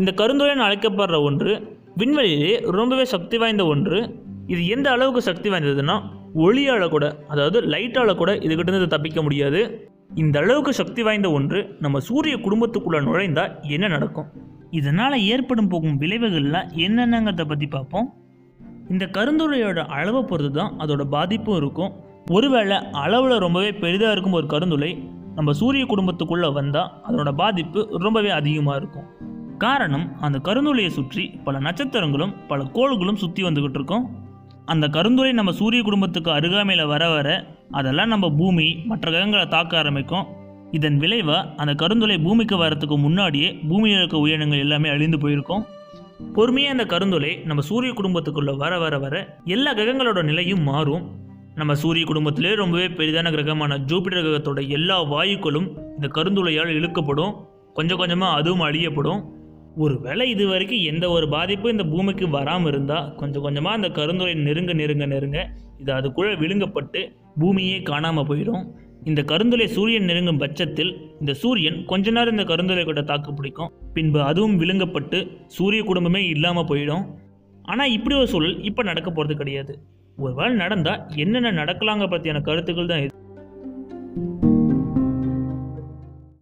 இந்த கருந்துளைன்னு அழைக்கப்படுற ஒன்று விண்வெளியிலே ரொம்பவே சக்தி வாய்ந்த ஒன்று. இது எந்த அளவுக்கு சக்தி வாய்ந்ததுன்னா ஒளியால் கூட அதாவது லைட்டால் கூட இதுகிட்ட இருந்து தப்பிக்க முடியாது. இந்த அளவுக்கு சக்தி வாய்ந்த ஒன்று நம்ம சூரிய குடும்பத்துக்குள்ளே நுழைந்தால் என்ன நடக்கும்? இதனால் ஏற்படும் போகும் விளைவுகள்லாம் என்னென்னங்கிறத பற்றி பார்ப்போம். இந்த கருந்துளையோட அளவை பொறுத்து தான் அதோட பாதிப்பும் இருக்கும். ஒருவேளை அளவில் ரொம்பவே பெரிதாக இருக்கும் ஒரு கருந்துளை நம்ம சூரிய குடும்பத்துக்குள்ளே வந்தால் அதனோட பாதிப்பு ரொம்பவே அதிகமாக இருக்கும். காரணம் அந்த கருந்துளையை சுற்றி பல நட்சத்திரங்களும் பல கோள்களும் சுற்றி வந்துக்கிட்டு இருக்கும். அந்த கருந்துளை நம்ம சூரிய குடும்பத்துக்கு அருகாமையில் வர வர அதெல்லாம் நம்ம பூமி மற்ற கிரகங்களை தாக்க ஆரம்பிக்கும். இதன் விளைவாக அந்த கருந்துளை பூமிக்கு வரத்துக்கு முன்னாடியே பூமியில் இருக்க உயிரினங்கள் எல்லாமே அழிந்து போயிருக்கும். பொறுமையாக அந்த கருந்துளை நம்ம சூரிய குடும்பத்துக்குள்ளே வர வர வர எல்லா கிரகங்களோட நிலையும் மாறும். நம்ம சூரிய குடும்பத்திலே ரொம்பவே பெரிதான கிரகமான ஜூபிட்டர் கிரகத்தோட எல்லா வாயுக்களும் இந்த கருந்துளையால் இழுக்கப்படும். கொஞ்சம் கொஞ்சமாக அதுவும் அழியப்படும். ஒருவேளை இது வரைக்கும் எந்த ஒரு பாதிப்பும் இந்த பூமிக்கு வராமல் இருந்தால் கொஞ்சம் கொஞ்சமாக அந்த கருந்துரை நெருங்க நெருங்க நெருங்க இது அதுக்குள்ளே விழுங்கப்பட்டு பூமியே காணாமல் போயிடும். இந்த கருந்துளை சூரியன் நெருங்கும் பட்சத்தில் இந்த சூரியன் கொஞ்ச நேரம் இந்த கருந்துளை கூட தாக்கு பிடிக்கும். பின்பு அதுவும் விழுங்கப்பட்டு சூரிய குடும்பமே இல்லாமல் போயிடும். ஆனால் இப்படி ஒரு சூழல் இப்போ நடக்க போகிறது கிடையாது. ஒருவேளை நடந்தால் என்னென்ன நடக்கலாங்க பற்றியான கருத்துக்கள் தான் இது